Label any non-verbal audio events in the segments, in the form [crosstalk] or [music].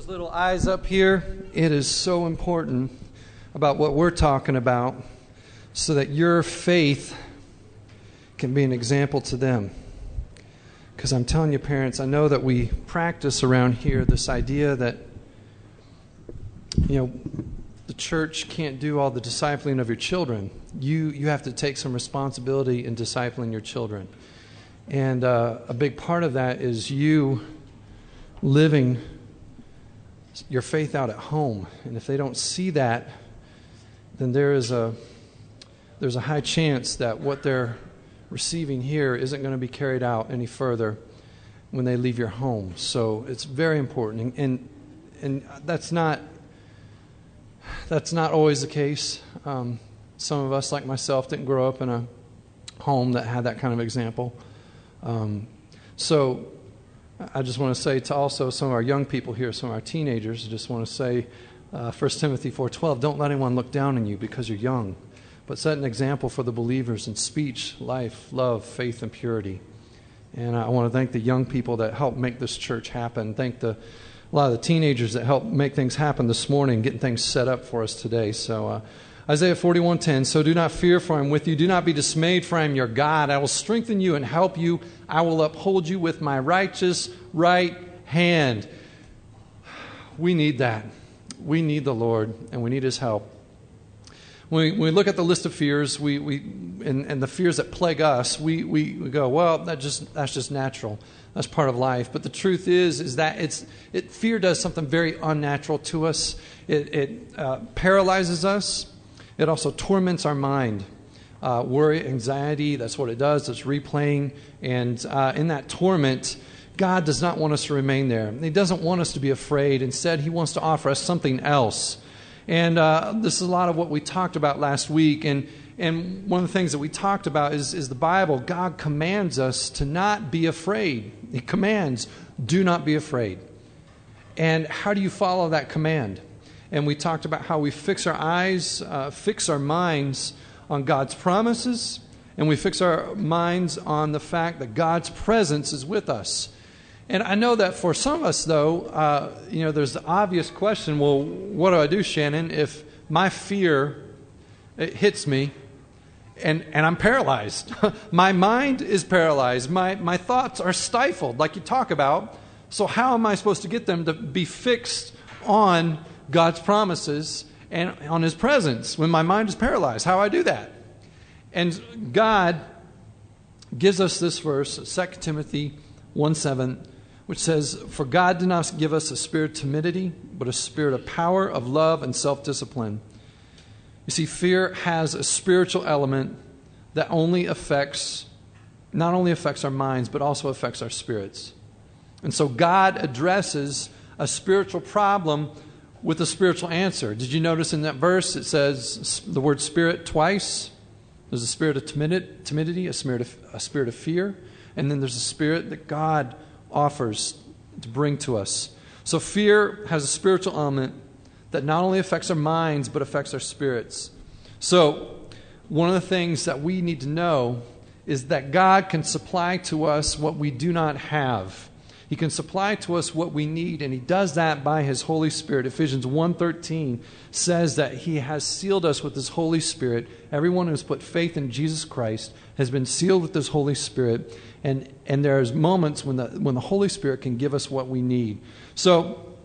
those little eyes up here, it is so important about what we're talking about so that your faith can be an example to them. Because I'm telling you, parents, I know that we practice around here this idea that, you know, the church can't do all the discipling of your children. You, you have to take some responsibility in discipling your children. And uh, a big part of that is you living your faith out at home. And if they don't see that, then there is a there's a high chance that what they're receiving here isn't going to be carried out any further when they leave your home. So it's very important, and and that's not that's not always the case. Um, some of us, like myself, didn't grow up in a home that had that kind of example. Um, so I just want to say to also some of our young people here, some of our teenagers, I just want to say, uh, 1 Timothy 4.12, don't let anyone look down on you because you're young, but set an example for the believers in speech, life, love, faith, and purity. And I want to thank the young people that helped make this church happen. Thank the, a lot of the teenagers that helped make things happen this morning, getting things set up for us today. So uh, Isaiah 41:10 So do not fear for I am with you do not be dismayed for I am your God I will strengthen you and help you I will uphold you with my righteous right hand We need that we need the Lord and we need his help when we, when we look at the list of fears we, we, and, and the fears that plague us, we, we, we go, well, that just, that's just natural. That's part of life. But the truth is, is that it's, it, fear does something very unnatural to us. It, it uh, paralyzes us. It also torments our mind. Uh, worry, anxiety, that's what it does. It's replaying. And uh, in that torment, God does not want us to remain there. He doesn't want us to be afraid. Instead, He wants to offer us something else. And uh, this is a lot of what we talked about last week. And, and one of the things that we talked about is, is the Bible. God commands us to not be afraid. He commands, do not be afraid. And how do you follow that command? And we talked about how we fix our eyes, uh, fix our minds on God's promises, and we fix our minds on the fact that God's presence is with us. And I know that for some of us, though, uh, you know, there's the obvious question well, what do I do, Shannon, if my fear it hits me and, and I'm paralyzed? [laughs] my mind is paralyzed. My, my thoughts are stifled, like you talk about. So, how am I supposed to get them to be fixed on God's promises and on His presence when my mind is paralyzed. How I do that? And God gives us this verse, 2 Timothy 1 7, which says, For God did not give us a spirit of timidity, but a spirit of power, of love, and self discipline. You see, fear has a spiritual element that only affects, not only affects our minds, but also affects our spirits. And so God addresses a spiritual problem with a spiritual answer. Did you notice in that verse it says the word spirit twice? There's a spirit of timidity, a spirit of, a spirit of fear, and then there's a spirit that God offers to bring to us. So fear has a spiritual element that not only affects our minds but affects our spirits. So one of the things that we need to know is that God can supply to us what we do not have. He can supply to us what we need, and He does that by His Holy Spirit. Ephesians 1.13 says that He has sealed us with His Holy Spirit. Everyone who has put faith in Jesus Christ has been sealed with His Holy Spirit, and, and there's moments when the, when the Holy Spirit can give us what we need. So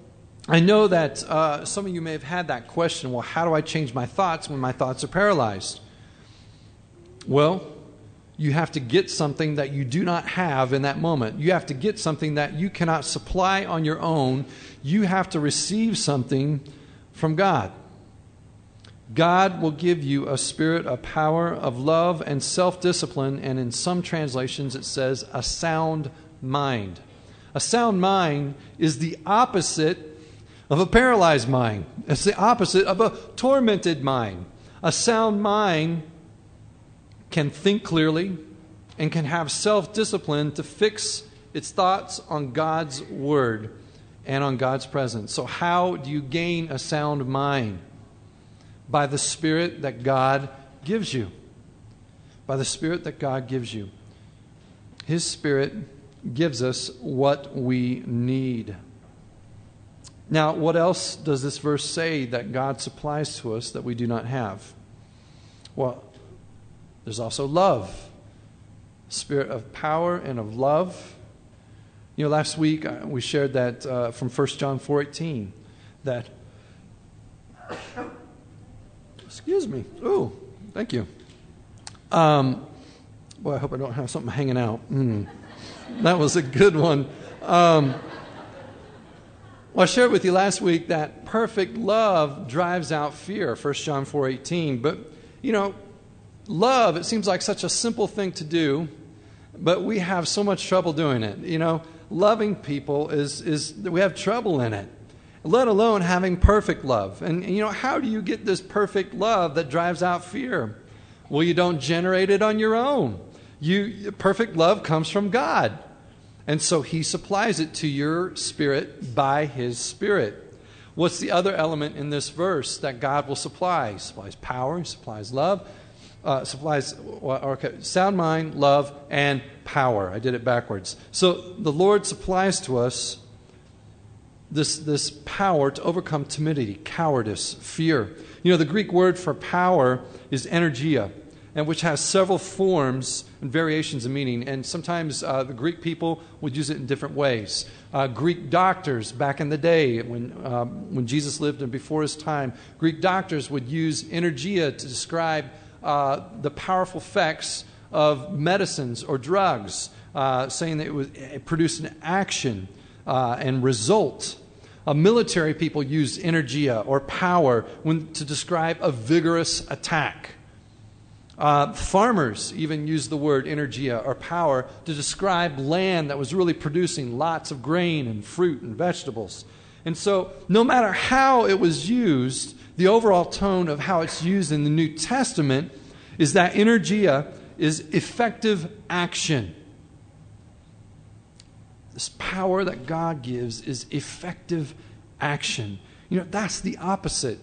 I know that uh, some of you may have had that question well, how do I change my thoughts when my thoughts are paralyzed? Well, you have to get something that you do not have in that moment. You have to get something that you cannot supply on your own. You have to receive something from God. God will give you a spirit of power, of love, and self discipline, and in some translations it says a sound mind. A sound mind is the opposite of a paralyzed mind, it's the opposite of a tormented mind. A sound mind can think clearly and can have self discipline to fix its thoughts on God's Word and on God's presence. So, how do you gain a sound mind? By the Spirit that God gives you. By the Spirit that God gives you. His Spirit gives us what we need. Now, what else does this verse say that God supplies to us that we do not have? Well, there's also love, spirit of power and of love. You know, last week uh, we shared that uh, from 1 John 4:18 that Excuse me. Oh, thank you. Um, boy, I hope I don't have something hanging out. Mm. That was a good one. Um, well, I shared with you last week that perfect love drives out fear, 1 John 4:18. But, you know, love, it seems like such a simple thing to do, but we have so much trouble doing it. You know, loving people is, is we have trouble in it, let alone having perfect love. And, you know, how do you get this perfect love that drives out fear? Well, you don't generate it on your own. You, perfect love comes from God. And so he supplies it to your spirit by his spirit. What's the other element in this verse that God will supply? He supplies power, he supplies love, uh, supplies okay, sound mind, love, and power. I did it backwards. So the Lord supplies to us this, this power to overcome timidity, cowardice, fear. You know, the Greek word for power is energia and which has several forms and variations of meaning. And sometimes uh, the Greek people would use it in different ways. Uh, Greek doctors back in the day, when, um, when Jesus lived and before his time, Greek doctors would use energia to describe uh, the powerful effects of medicines or drugs, uh, saying that it, was, it produced an action uh, and result. Uh, military people used energia or power when, to describe a vigorous attack. Uh, farmers even used the word energia or power to describe land that was really producing lots of grain and fruit and vegetables. And so, no matter how it was used, the overall tone of how it's used in the New Testament is that energia is effective action. This power that God gives is effective action. You know, that's the opposite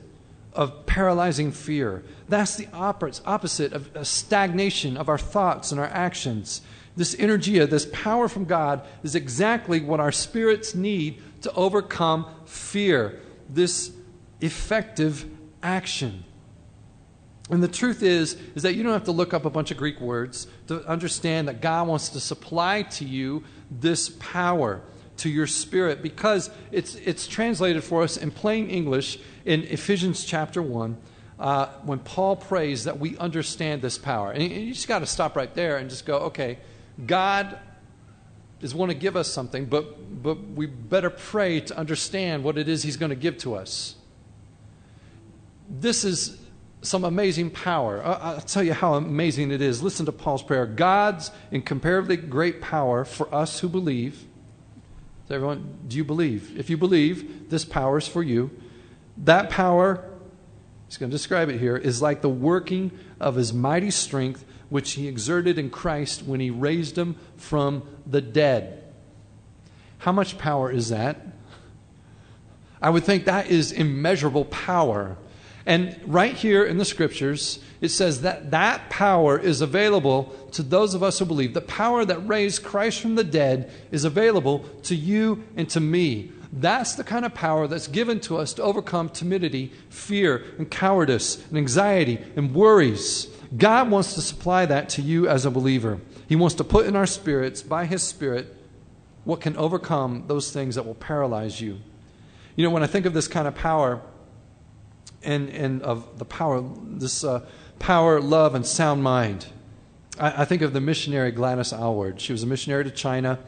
of paralyzing fear. That's the opposite of a stagnation of our thoughts and our actions. This energia, this power from God, is exactly what our spirits need to overcome fear. This effective action. And the truth is, is that you don't have to look up a bunch of Greek words to understand that God wants to supply to you this power to your spirit because it's, it's translated for us in plain English in Ephesians chapter 1 uh, when Paul prays that we understand this power. And you just got to stop right there and just go, okay, God is want to give us something, but, but we better pray to understand what it is he's going to give to us. This is some amazing power. I'll tell you how amazing it is. Listen to Paul's prayer God's incomparably great power for us who believe. So everyone, do you believe? If you believe, this power is for you. That power, he's going to describe it here, is like the working of his mighty strength, which he exerted in Christ when he raised him from the dead. How much power is that? I would think that is immeasurable power. And right here in the scriptures, it says that that power is available to those of us who believe. The power that raised Christ from the dead is available to you and to me. That's the kind of power that's given to us to overcome timidity, fear, and cowardice, and anxiety, and worries. God wants to supply that to you as a believer. He wants to put in our spirits, by His Spirit, what can overcome those things that will paralyze you. You know, when I think of this kind of power, and, and of the power, this uh, power, love, and sound mind, I, I, think of the missionary Gladys Aylward. She was a missionary to China.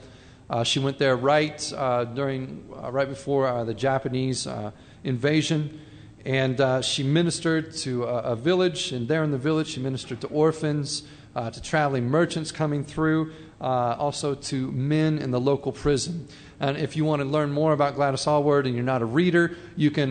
Uh, she went there right uh, during, uh, right before uh, the Japanese uh, invasion, and she ministered to a, a, village. And there in the village, she ministered to orphans, to traveling merchants coming through, also to men in the local prison. And if you want to learn more about Gladys Aylward and you're not a reader, you can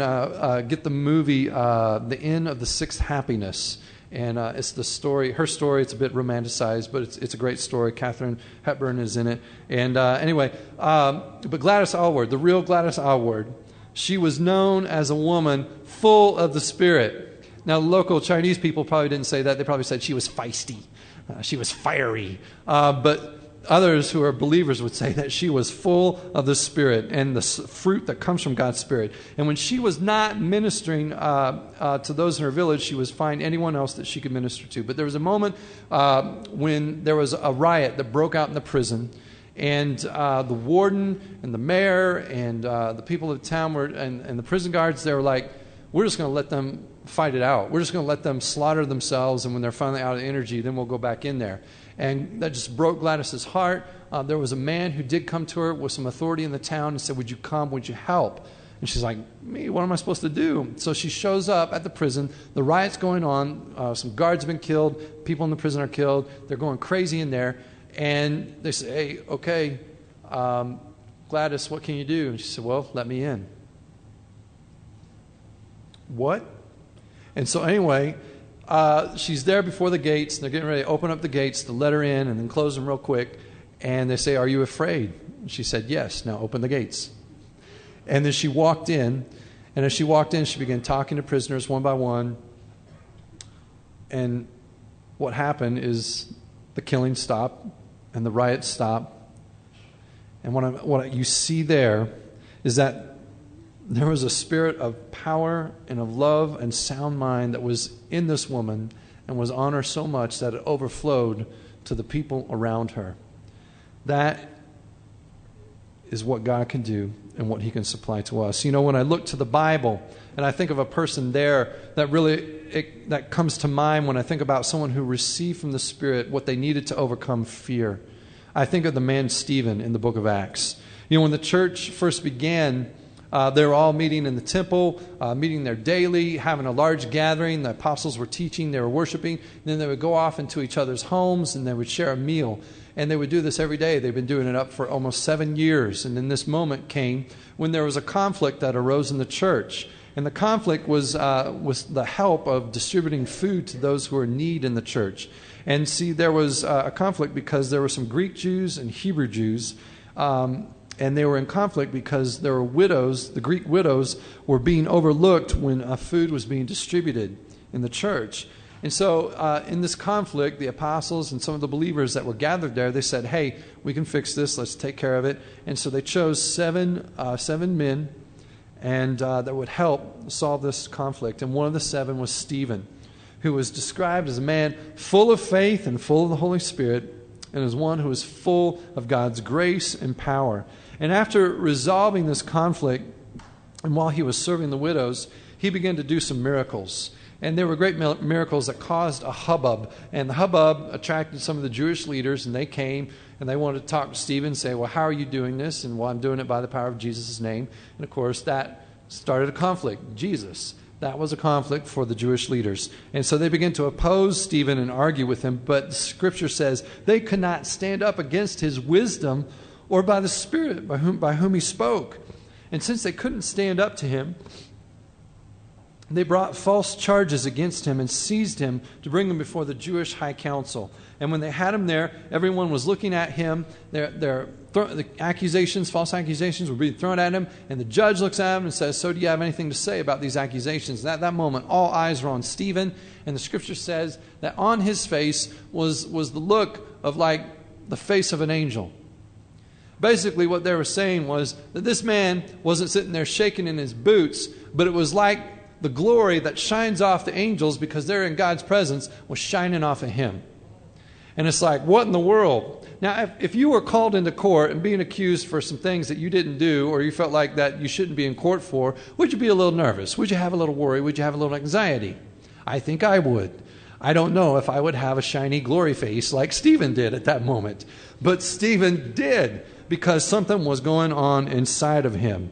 get the movie "The Inn of the Sixth Happiness." and uh, it's the story, her story. It's a bit romanticized, but it's, it's a great story. Katharine Hepburn is in it. And uh, anyway, um, but Gladys Aylward, the real Gladys Aylward, she was known as a woman full of the Spirit. Now, local Chinese people probably didn't say that. They probably said she was feisty, uh, she was fiery. Uh, but others who are believers would say that she was full of the Spirit and the fruit that comes from God's Spirit. And when she was not ministering uh, uh, to those in her village, she was find anyone else that she could minister to. But there was a moment uh, when there was a riot that broke out in the prison. And uh, the warden and the mayor and uh, the people of the town were, and, and the prison guards, they were like, we're just going to let them fight it out. We're just going to let them slaughter themselves, and when they're finally out of energy, then we'll go back in there. And that just broke Gladys's heart. Uh, there was a man who did come to her with some authority in the town and said, Would you come? Would you help? And she's like, Me, what am I supposed to do? So she shows up at the prison. The riot's going on. Uh, some guards have been killed. People in the prison are killed. They're going crazy in there. And they say, Hey, okay, um, Gladys, what can you do? And she said, Well, let me in. What? And so, anyway, uh, she's there before the gates. They're getting ready to open up the gates to let her in and then close them real quick. And they say, Are you afraid? She said, Yes. Now open the gates. And then she walked in. And as she walked in, she began talking to prisoners one by one. And what happened is the killing stopped and the riot stopped. And what, what you see there is that there was a spirit of power and of love and sound mind that was in this woman and was on her so much that it overflowed to the people around her. That is what God can do and what He can supply to us. You know, when I look to the Bible and I think of a person there that really it, that comes to mind when I think about someone who received from the Spirit what they needed to overcome fear. I think of the man Stephen in the book of Acts. You know, when the church first began, uh, they were all meeting in the temple, uh, meeting there daily, having a large gathering. The apostles were teaching, they were worshiping. Then they would go off into each other's homes and they would share a meal. And they would do this every day. They've been doing it up for almost seven years. And then this moment came when there was a conflict that arose in the church. And the conflict was, uh, was the help of distributing food to those who were in need in the church. And see, there was uh, a conflict because there were some Greek Jews and Hebrew Jews. Um, and they were in conflict because there were widows, the Greek widows were being overlooked when uh, food was being distributed in the church. And so, uh, in this conflict, the apostles and some of the believers that were gathered there, they said, "Hey, we can fix this. Let's take care of it." And so they chose seven uh, seven men, and uh, that would help solve this conflict. And one of the seven was Stephen, who was described as a man full of faith and full of the Holy Spirit, and as one who is full of God's grace and power. And after resolving this conflict, and while he was serving the widows, he began to do some miracles. And there were great miracles that caused a hubbub. And the hubbub attracted some of the Jewish leaders, and they came and they wanted to talk to Stephen and say, Well, how are you doing this? And well, I'm doing it by the power of Jesus' name. And of course, that started a conflict. Jesus. That was a conflict for the Jewish leaders. And so they began to oppose Stephen and argue with him. But scripture says they could not stand up against his wisdom or by the Spirit by whom, by whom he spoke. And since they couldn't stand up to him, they brought false charges against him and seized him to bring him before the Jewish high council. And when they had him there, everyone was looking at him. Their, their the accusations, false accusations, were being thrown at him. And the judge looks at him and says, So, do you have anything to say about these accusations? And at that moment, all eyes were on Stephen. And the scripture says that on his face was, was the look of like the face of an angel. Basically, what they were saying was that this man wasn't sitting there shaking in his boots, but it was like the glory that shines off the angels because they're in God's presence was shining off of him. And it's like, what in the world? Now, if, if, you were called into court and being accused for some things that you didn't do or you felt like that you shouldn't be in court for, would you be a little nervous? Would you have a little worry? Would you have a little anxiety? I think I would. I don't know if I would have a shiny glory face like Stephen did at that moment. But Stephen did because something was going on inside of him.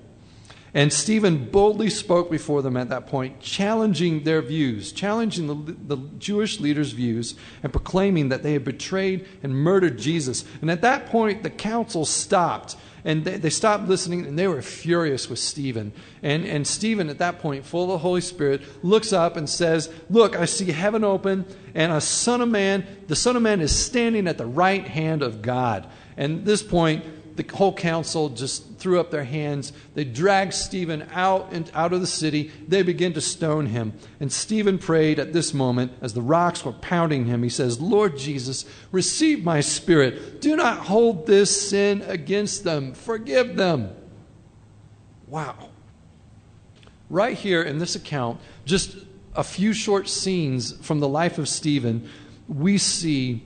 And Stephen boldly spoke before them at that point, challenging their views, challenging the, the, Jewish leaders' views, and proclaiming that they had betrayed and murdered Jesus. And at that point, the council stopped. And they, they stopped listening, and they were furious with Stephen. And, and Stephen, at that point, full of the Holy Spirit, looks up and says, Look, I see heaven open, and a Son of Man, the Son of Man is standing at the right hand of God. And at this point, the whole council just threw up their hands. They dragged Stephen out and out of the city. They began to stone him. And Stephen prayed at this moment as the rocks were pounding him. He says, Lord Jesus, receive my spirit. Do not hold this sin against them. Forgive them. Wow. Right here in this account, just a few short scenes from the life of Stephen, we see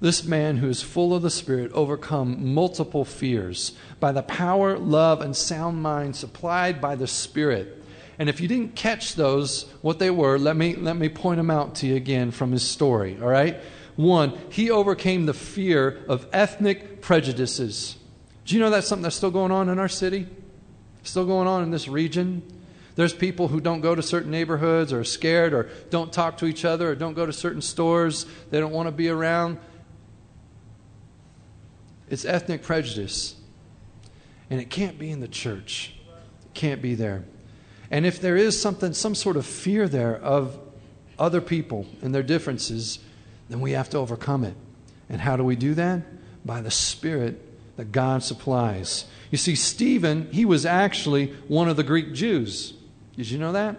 this man who is full of the Spirit overcome multiple fears by the power, love, and sound mind supplied by the Spirit. And if you didn't catch those, what they were, let me, let me point them out to you again from his story, all right? One, he overcame the fear of ethnic prejudices. Do you know that's something that's still going on in our city? Still going on in this region? There's people who don't go to certain neighborhoods or are scared or don't talk to each other or don't go to certain stores they don't want to be around. It's ethnic prejudice. And it can't be in the church. It can't be there. And if there is something, some sort of fear there of other people and their differences, then we have to overcome it. And how do we do that? By the Spirit that God supplies. You see, Stephen, he was actually one of the Greek Jews. Did you know that?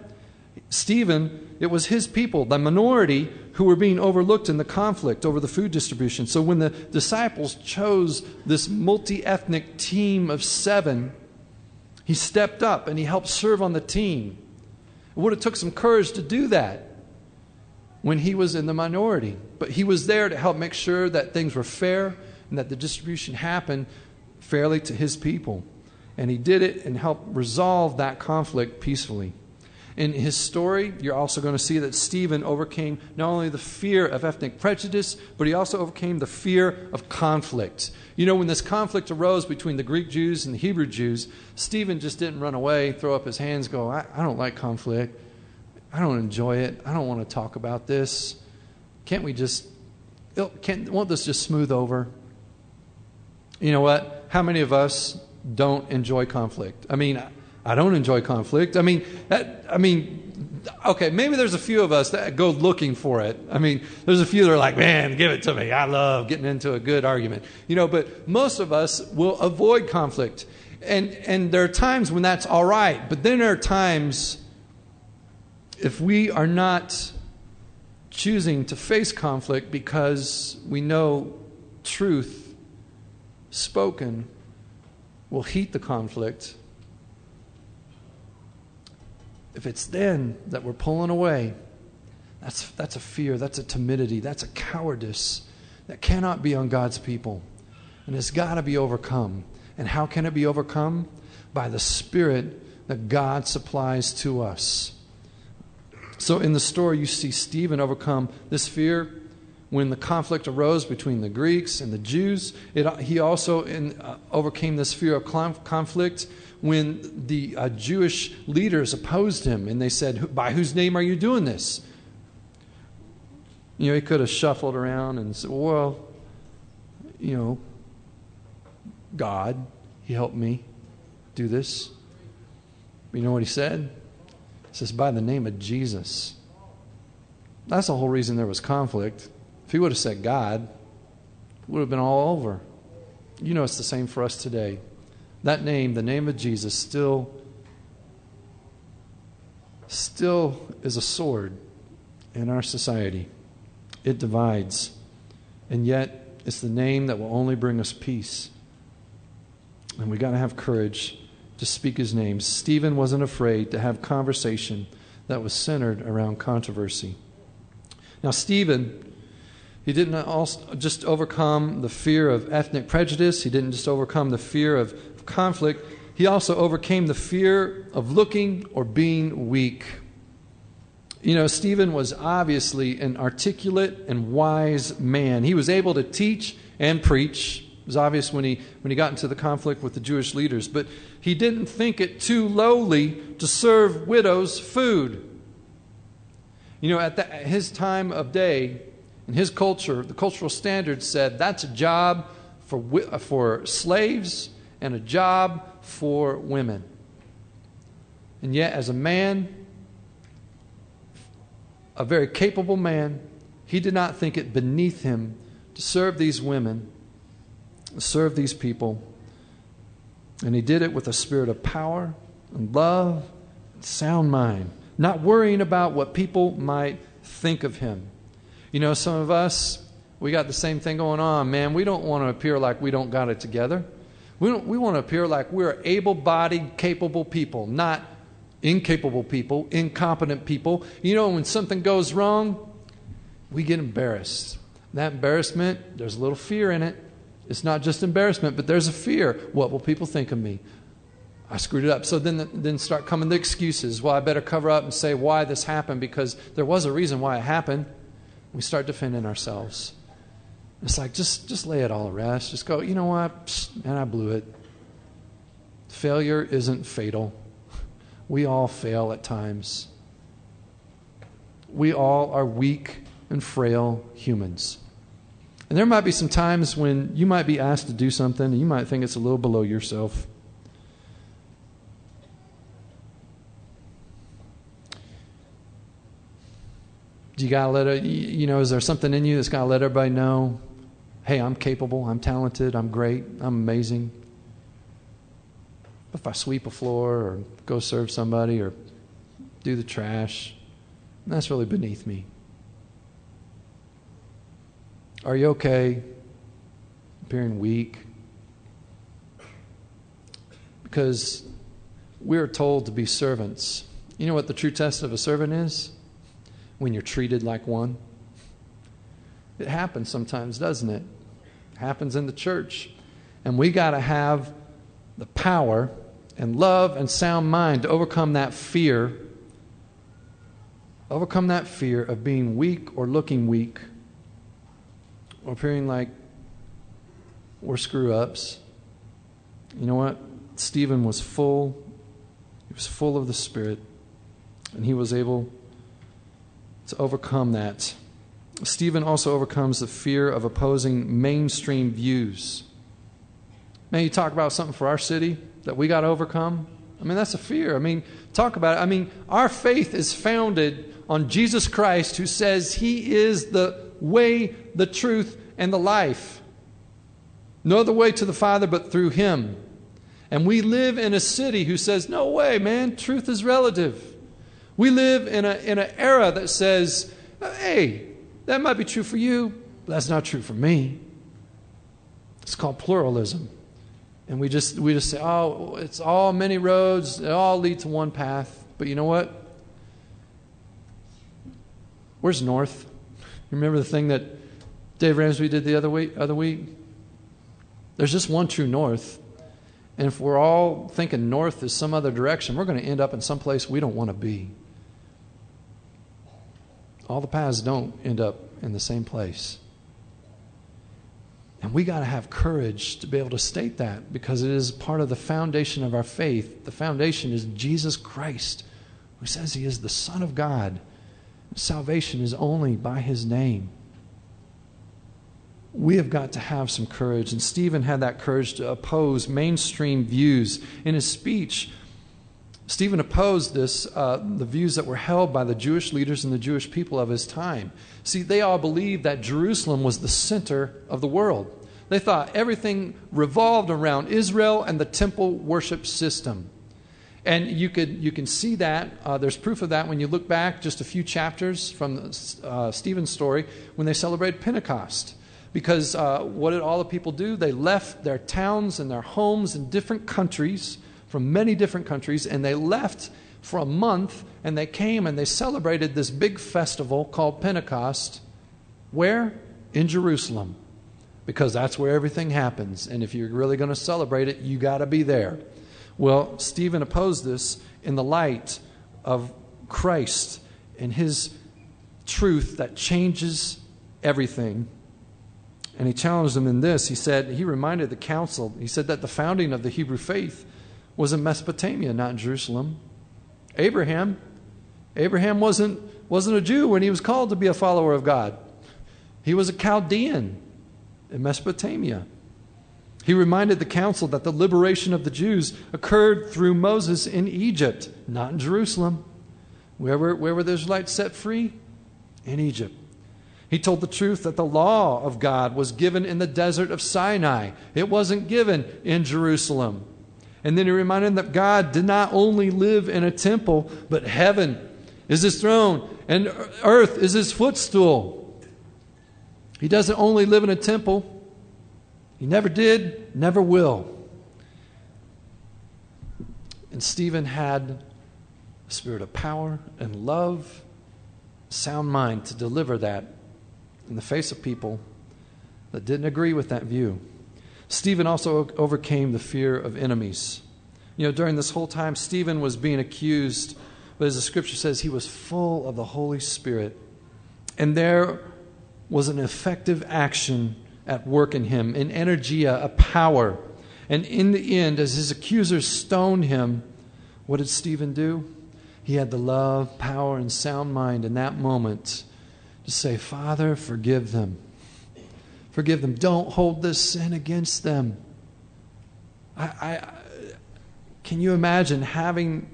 Stephen, it was his people, the minority, who were being overlooked in the conflict over the food distribution. So when the disciples chose this multi ethnic team of seven, he stepped up and he helped serve on the team. It would have took some courage to do that when he was in the minority. But he was there to help make sure that things were fair and that the distribution happened fairly to his people. And he did it and helped resolve that conflict peacefully. In his story, you're also going to see that Stephen overcame not only the fear of ethnic prejudice, but he also overcame the fear of conflict. You know, when this conflict arose between the Greek Jews and the Hebrew Jews, Stephen just didn't run away, throw up his hands, go, I, I don't like conflict. I don't enjoy it. I don't want to talk about this. Can't we just, can't, won't this just smooth over? You know what? How many of us don't enjoy conflict? I mean, I don't enjoy conflict. I mean, that, I mean, okay, maybe there's a few of us that go looking for it. I mean, there's a few that are like, man, give it to me. I love getting into a good argument. You know, but most of us will avoid conflict. And, and there are times when that's all right. But then there are times, if we are not choosing to face conflict because we know truth spoken will heat the conflict if it's then that we're pulling away, that's, that's a fear, that's a timidity, that's a cowardice that cannot be on God's people. And it's got to be overcome. And how can it be overcome? By the Spirit that God supplies to us. So in the story, you see Stephen overcome this fear when the conflict arose between the Greeks and the Jews. It, he also in, uh, overcame this fear of conflict when the uh, Jewish leaders opposed him and they said, By whose name are you doing this? You know, he could have shuffled around and said, Well, you know, God, He helped me do this. You know what he said? He says, By the name of Jesus. That's the whole reason there was conflict. If he would have said God, it would have been all over. You know, it's the same for us today. That name, the name of Jesus, still still is a sword in our society. It divides. And yet, it's the name that will only bring us peace. And we got to have courage to speak his name. Stephen wasn't afraid to have conversation that was centered around controversy. Now, Stephen, he didn't also just overcome the fear of ethnic prejudice. He didn't just overcome the fear of conflict, he also overcame the fear of looking or being weak. You know, Stephen was obviously an articulate and wise man. He was able to teach and preach. It was obvious when he, when he got into the conflict with the Jewish leaders, but he didn't think it too lowly to serve widows food. You know, at, the, at his time of day, in his culture, the cultural standards said that's a job for, uh, for slaves and a job for women. And yet, as a man, a very capable man, he did not think it beneath him to serve these women, serve these people, And he did it with a spirit of power and love and sound mind, not worrying about what people might think of him. You know, some of us, we got the same thing going on, man. We don't want to appear like we don't got it together. We, don't, we want to appear like we're able bodied, capable people, not incapable people, incompetent people. You know, when something goes wrong, we get embarrassed. That embarrassment, there's a little fear in it. It's not just embarrassment, but there's a fear. What will people think of me? I screwed it up. So then, then start coming the excuses. Well, I better cover up and say why this happened because there was a reason why it happened. We start defending ourselves. It's like just just lay it all to rest. Just go. You know what? Psst, man, I blew it. Failure isn't fatal. We all fail at times. We all are weak and frail humans. And there might be some times when you might be asked to do something and you might think it's a little below yourself. Do you gotta let it, you know, is there something in you that's gotta let everybody know, hey, I'm capable, I'm talented, I'm great, I'm amazing? If I sweep a floor or go serve somebody or do the trash, that's really beneath me. Are you okay? Appearing weak? Because we are told to be servants. You know what the true test of a servant is? When you're treated like one. It happens sometimes, doesn't it? It happens in the church. And we got to have the power and love and sound mind to overcome that fear. Overcome that fear of being weak or looking weak or appearing like we're screw ups. You know what? Stephen was full, he was full of the Spirit, and he was able to overcome that. Stephen also overcomes the fear of opposing mainstream views. Man, you talk about something for our city that we got to overcome. I mean, that's a fear. I mean, talk about it. I mean, our faith is founded on Jesus Christ, who says he is the way, the truth, and the life. No other way to the Father but through him. And we live in a city who says, no way, man, truth is relative. We live in, a, in an era that says, hey, that might be true for you, but that's not true for me. It's called pluralism. And we just, we just say, oh, it's all many roads, they all lead to one path. But you know what? Where's north? You Remember the thing that Dave Ramsey did the other week? Other week? There's just one true north. And if we're all thinking north is some other direction, we're going to end up in some place we don't want to be. All the paths don't end up in the same place. And we got to have courage to be able to state that because it is part of the foundation of our faith. The foundation is Jesus Christ, who says he is the Son of God. Salvation is only by his name. We have got to have some courage. And Stephen had that courage to oppose mainstream views. In his speech, Stephen opposed this, uh, the views that were held by the Jewish leaders and the Jewish people of his time. See, they all believed that Jerusalem was the center of the world. They thought everything revolved around Israel and the temple worship system. And you, could, you can see that. Uh, there's proof of that when you look back just a few chapters from uh, Stephen's story when they celebrated Pentecost. Because uh, what did all the people do? They left their towns and their homes in different countries, from many different countries, and they left for a month and they came and they celebrated this big festival called Pentecost. Where? In Jerusalem. Because that's where everything happens. And if you're really going to celebrate it, you got to be there. Well, Stephen opposed this in the light of Christ and his truth that changes everything. And he challenged them in this. He said, he reminded the council, he said that the founding of the Hebrew faith was in Mesopotamia, not in Jerusalem. Abraham, Abraham wasn't, wasn't a Jew when he was called to be a follower of God. He was a Chaldean in Mesopotamia. He reminded the council that the liberation of the Jews occurred through Moses in Egypt, not in Jerusalem. Where were, where were the Israelites set free? In Egypt. He told the truth that the law of God was given in the desert of Sinai, it wasn't given in Jerusalem. And then he reminded them that God did not only live in a temple, but heaven is his throne and earth is his footstool. He doesn't only live in a temple, he never did, never will. And Stephen had a spirit of power and love, sound mind to deliver that in the face of people that didn't agree with that view. Stephen also overcame the fear of enemies. You know, during this whole time, Stephen was being accused, but as the scripture says, he was full of the Holy Spirit. And there was an effective action at work in him, an energia, a power. And in the end, as his accusers stoned him, what did Stephen do? He had the love, power, and sound mind in that moment to say, Father, forgive them. Forgive them. Don't hold this sin against them. I, I, can you imagine having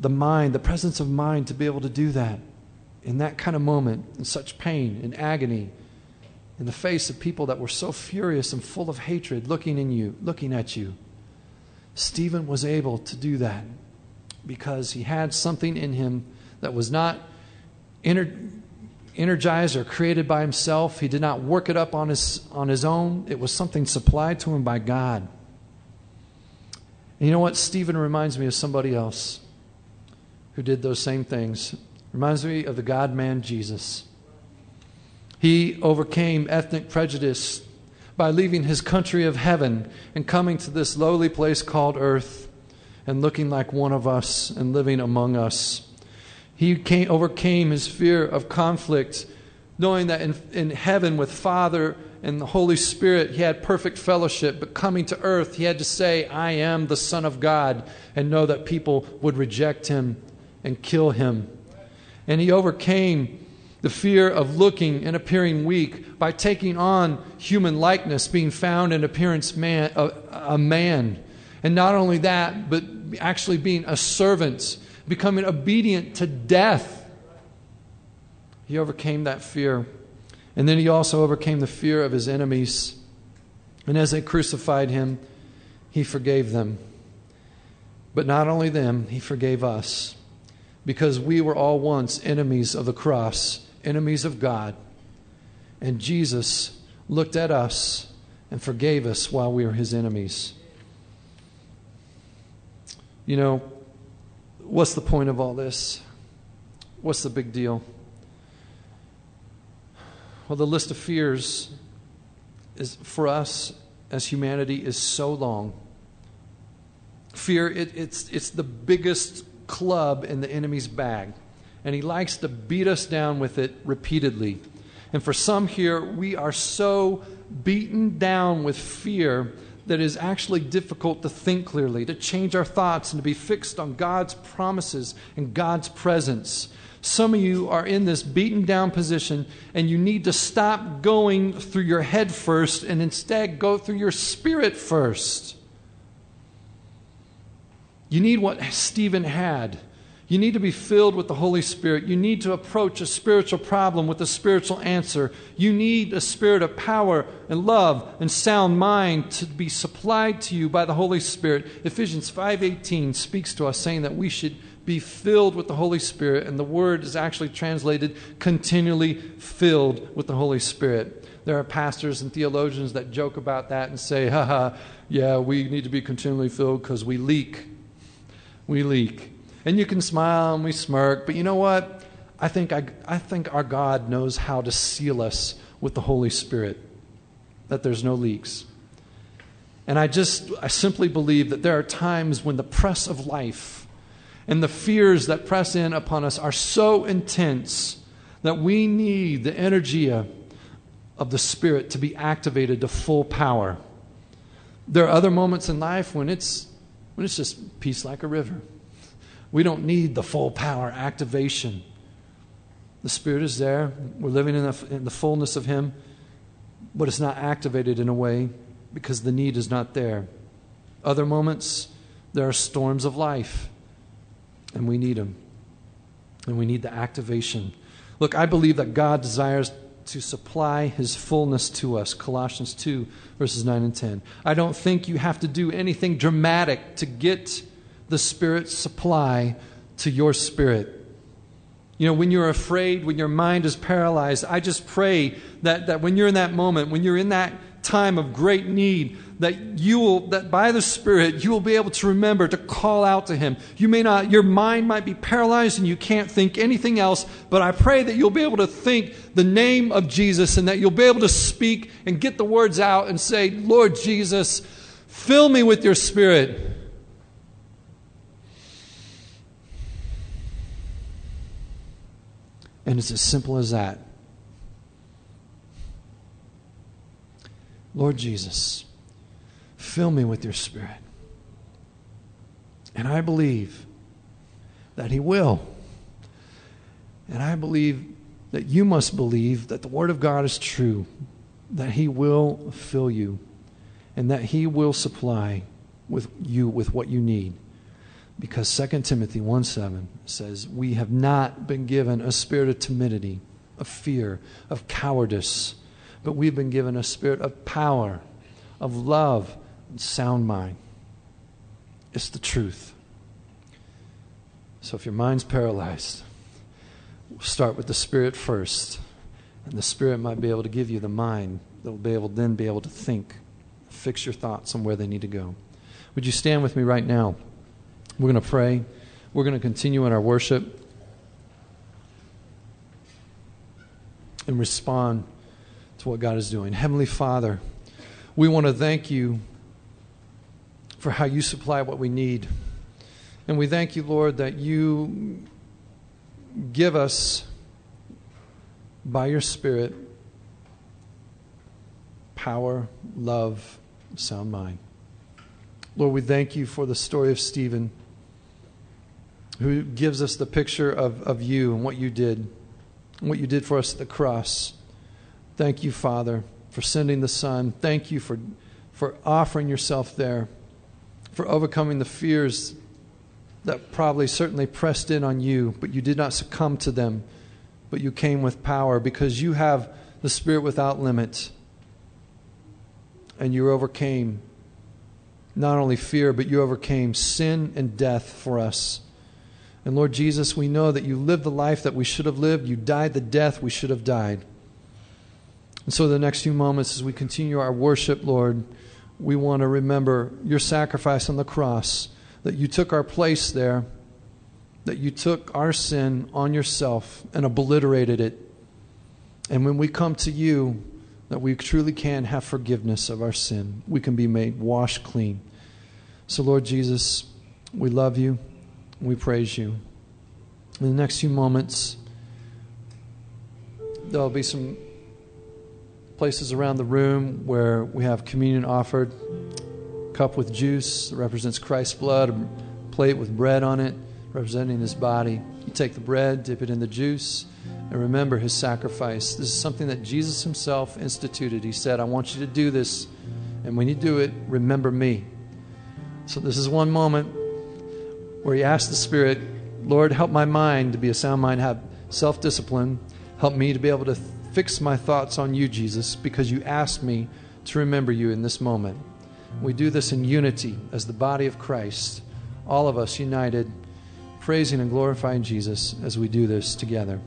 the mind, the presence of mind to be able to do that in that kind of moment, in such pain and agony, in the face of people that were so furious and full of hatred looking in you, looking at you? Stephen was able to do that because he had something in him that was not energized or created by himself. He did not work it up on his, on his own, it was something supplied to him by God. And you know what? Stephen reminds me of somebody else who did those same things. Reminds me of the God man Jesus. He overcame ethnic prejudice by leaving his country of heaven and coming to this lowly place called earth and looking like one of us and living among us. He came, overcame his fear of conflict, knowing that in, in heaven with Father and the Holy Spirit, he had perfect fellowship. But coming to earth, he had to say, I am the Son of God, and know that people would reject him and kill him. And he overcame the fear of looking and appearing weak by taking on human likeness, being found in appearance man, a, a man. And not only that, but actually being a servant becoming obedient to death. He overcame that fear. And then he also overcame the fear of his enemies. And as they crucified him, he forgave them. But not only them, he forgave us. Because we were all once enemies of the cross, enemies of God. And Jesus looked at us and forgave us while we were his enemies. You know, what's the point of all this? What's the big deal? Well, the list of fears is for us as humanity is so long. Fear, it, it's, it's the biggest club in the enemy's bag, and he likes to beat us down with it repeatedly. And for some here, we are so beaten down with fear that is actually difficult to think clearly, to change our thoughts, and to be fixed on God's promises and God's presence. Some of you are in this beaten down position, and you need to stop going through your head first and instead go through your spirit first. You need what Stephen had you need to be filled with the Holy Spirit. You need to approach a spiritual problem with a spiritual answer. You need a spirit of power and love and sound mind to be supplied to you by the Holy Spirit. Ephesians 5:18 speaks to us saying that we should be filled with the Holy Spirit and the word is actually translated continually filled with the Holy Spirit. There are pastors and theologians that joke about that and say, haha, yeah, we need to be continually filled because we leak. We leak. And you can smile and we smirk, but you know what? I think, I, I think our God knows how to seal us with the Holy Spirit, that there's no leaks. And I just, I simply believe that there are times when the press of life and the fears that press in upon us are so intense that we need the energy of the Spirit to be activated to full power. There are other moments in life when it's, when it's just peace like a river. We don't need the full power activation. The Spirit is there. We're living in the, in the fullness of Him, but it's not activated in a way because the need is not there. Other moments, there are storms of life, and we need them. And we need the activation. Look, I believe that God desires to supply his fullness to us. Colossians 2, verses 9 and 10. I don't think you have to do anything dramatic to get the Spirit's supply to your spirit. You know, when you're afraid, when your mind is paralyzed, I just pray that, that when you're in that moment, when you're in that time of great need, that you will, that by the Spirit, you will be able to remember to call out to Him. You may not, your mind might be paralyzed and you can't think anything else, but I pray that you'll be able to think the name of Jesus and that you'll be able to speak and get the words out and say, Lord Jesus, fill me with your Spirit. And it's as simple as that. Lord Jesus, fill me with your Spirit. And I believe that He will. And I believe that you must believe that the Word of God is true, that He will fill you, and that He will supply with you with what you need. Because 2 Timothy 1 7 says, We have not been given a spirit of timidity, of fear, of cowardice, but we've been given a spirit of power, of love, and sound mind. It's the truth. So if your mind's paralyzed, start with the Spirit first. And the Spirit might be able to give you the mind that will be able then be able to think, fix your thoughts on where they need to go. Would you stand with me right now? We're going to pray. We're going to continue in our worship and respond to what God is doing. Heavenly Father, we want to thank you for how you supply what we need. And we thank you, Lord, that you give us by your Spirit power, love, sound mind. Lord, we thank you for the story of Stephen who gives us the picture of, of you and what you did, what you did for us at the cross. Thank you, Father, for sending the Son. Thank you for, for offering yourself there, for overcoming the fears that probably certainly pressed in on you, but you did not succumb to them, but you came with power because you have the Spirit without limit. And you overcame not only fear, but you overcame sin and death for us. And Lord Jesus, we know that you lived the life that we should have lived. You died the death we should have died. And so, the next few moments, as we continue our worship, Lord, we want to remember your sacrifice on the cross, that you took our place there, that you took our sin on yourself and obliterated it. And when we come to you, that we truly can have forgiveness of our sin. We can be made washed clean. So, Lord Jesus, we love you. We praise you. In the next few moments, there'll be some places around the room where we have communion offered. Cup with juice that represents Christ's blood, a plate with bread on it representing his body. You take the bread, dip it in the juice, and remember his sacrifice. This is something that Jesus himself instituted. He said, I want you to do this, and when you do it, remember me. So, this is one moment where you ask the Spirit, Lord, help my mind to be a sound mind, have self discipline. Help me to be able to fix my thoughts on you, Jesus, because you asked me to remember you in this moment. We do this in unity as the body of Christ, all of us united, praising and glorifying Jesus as we do this together.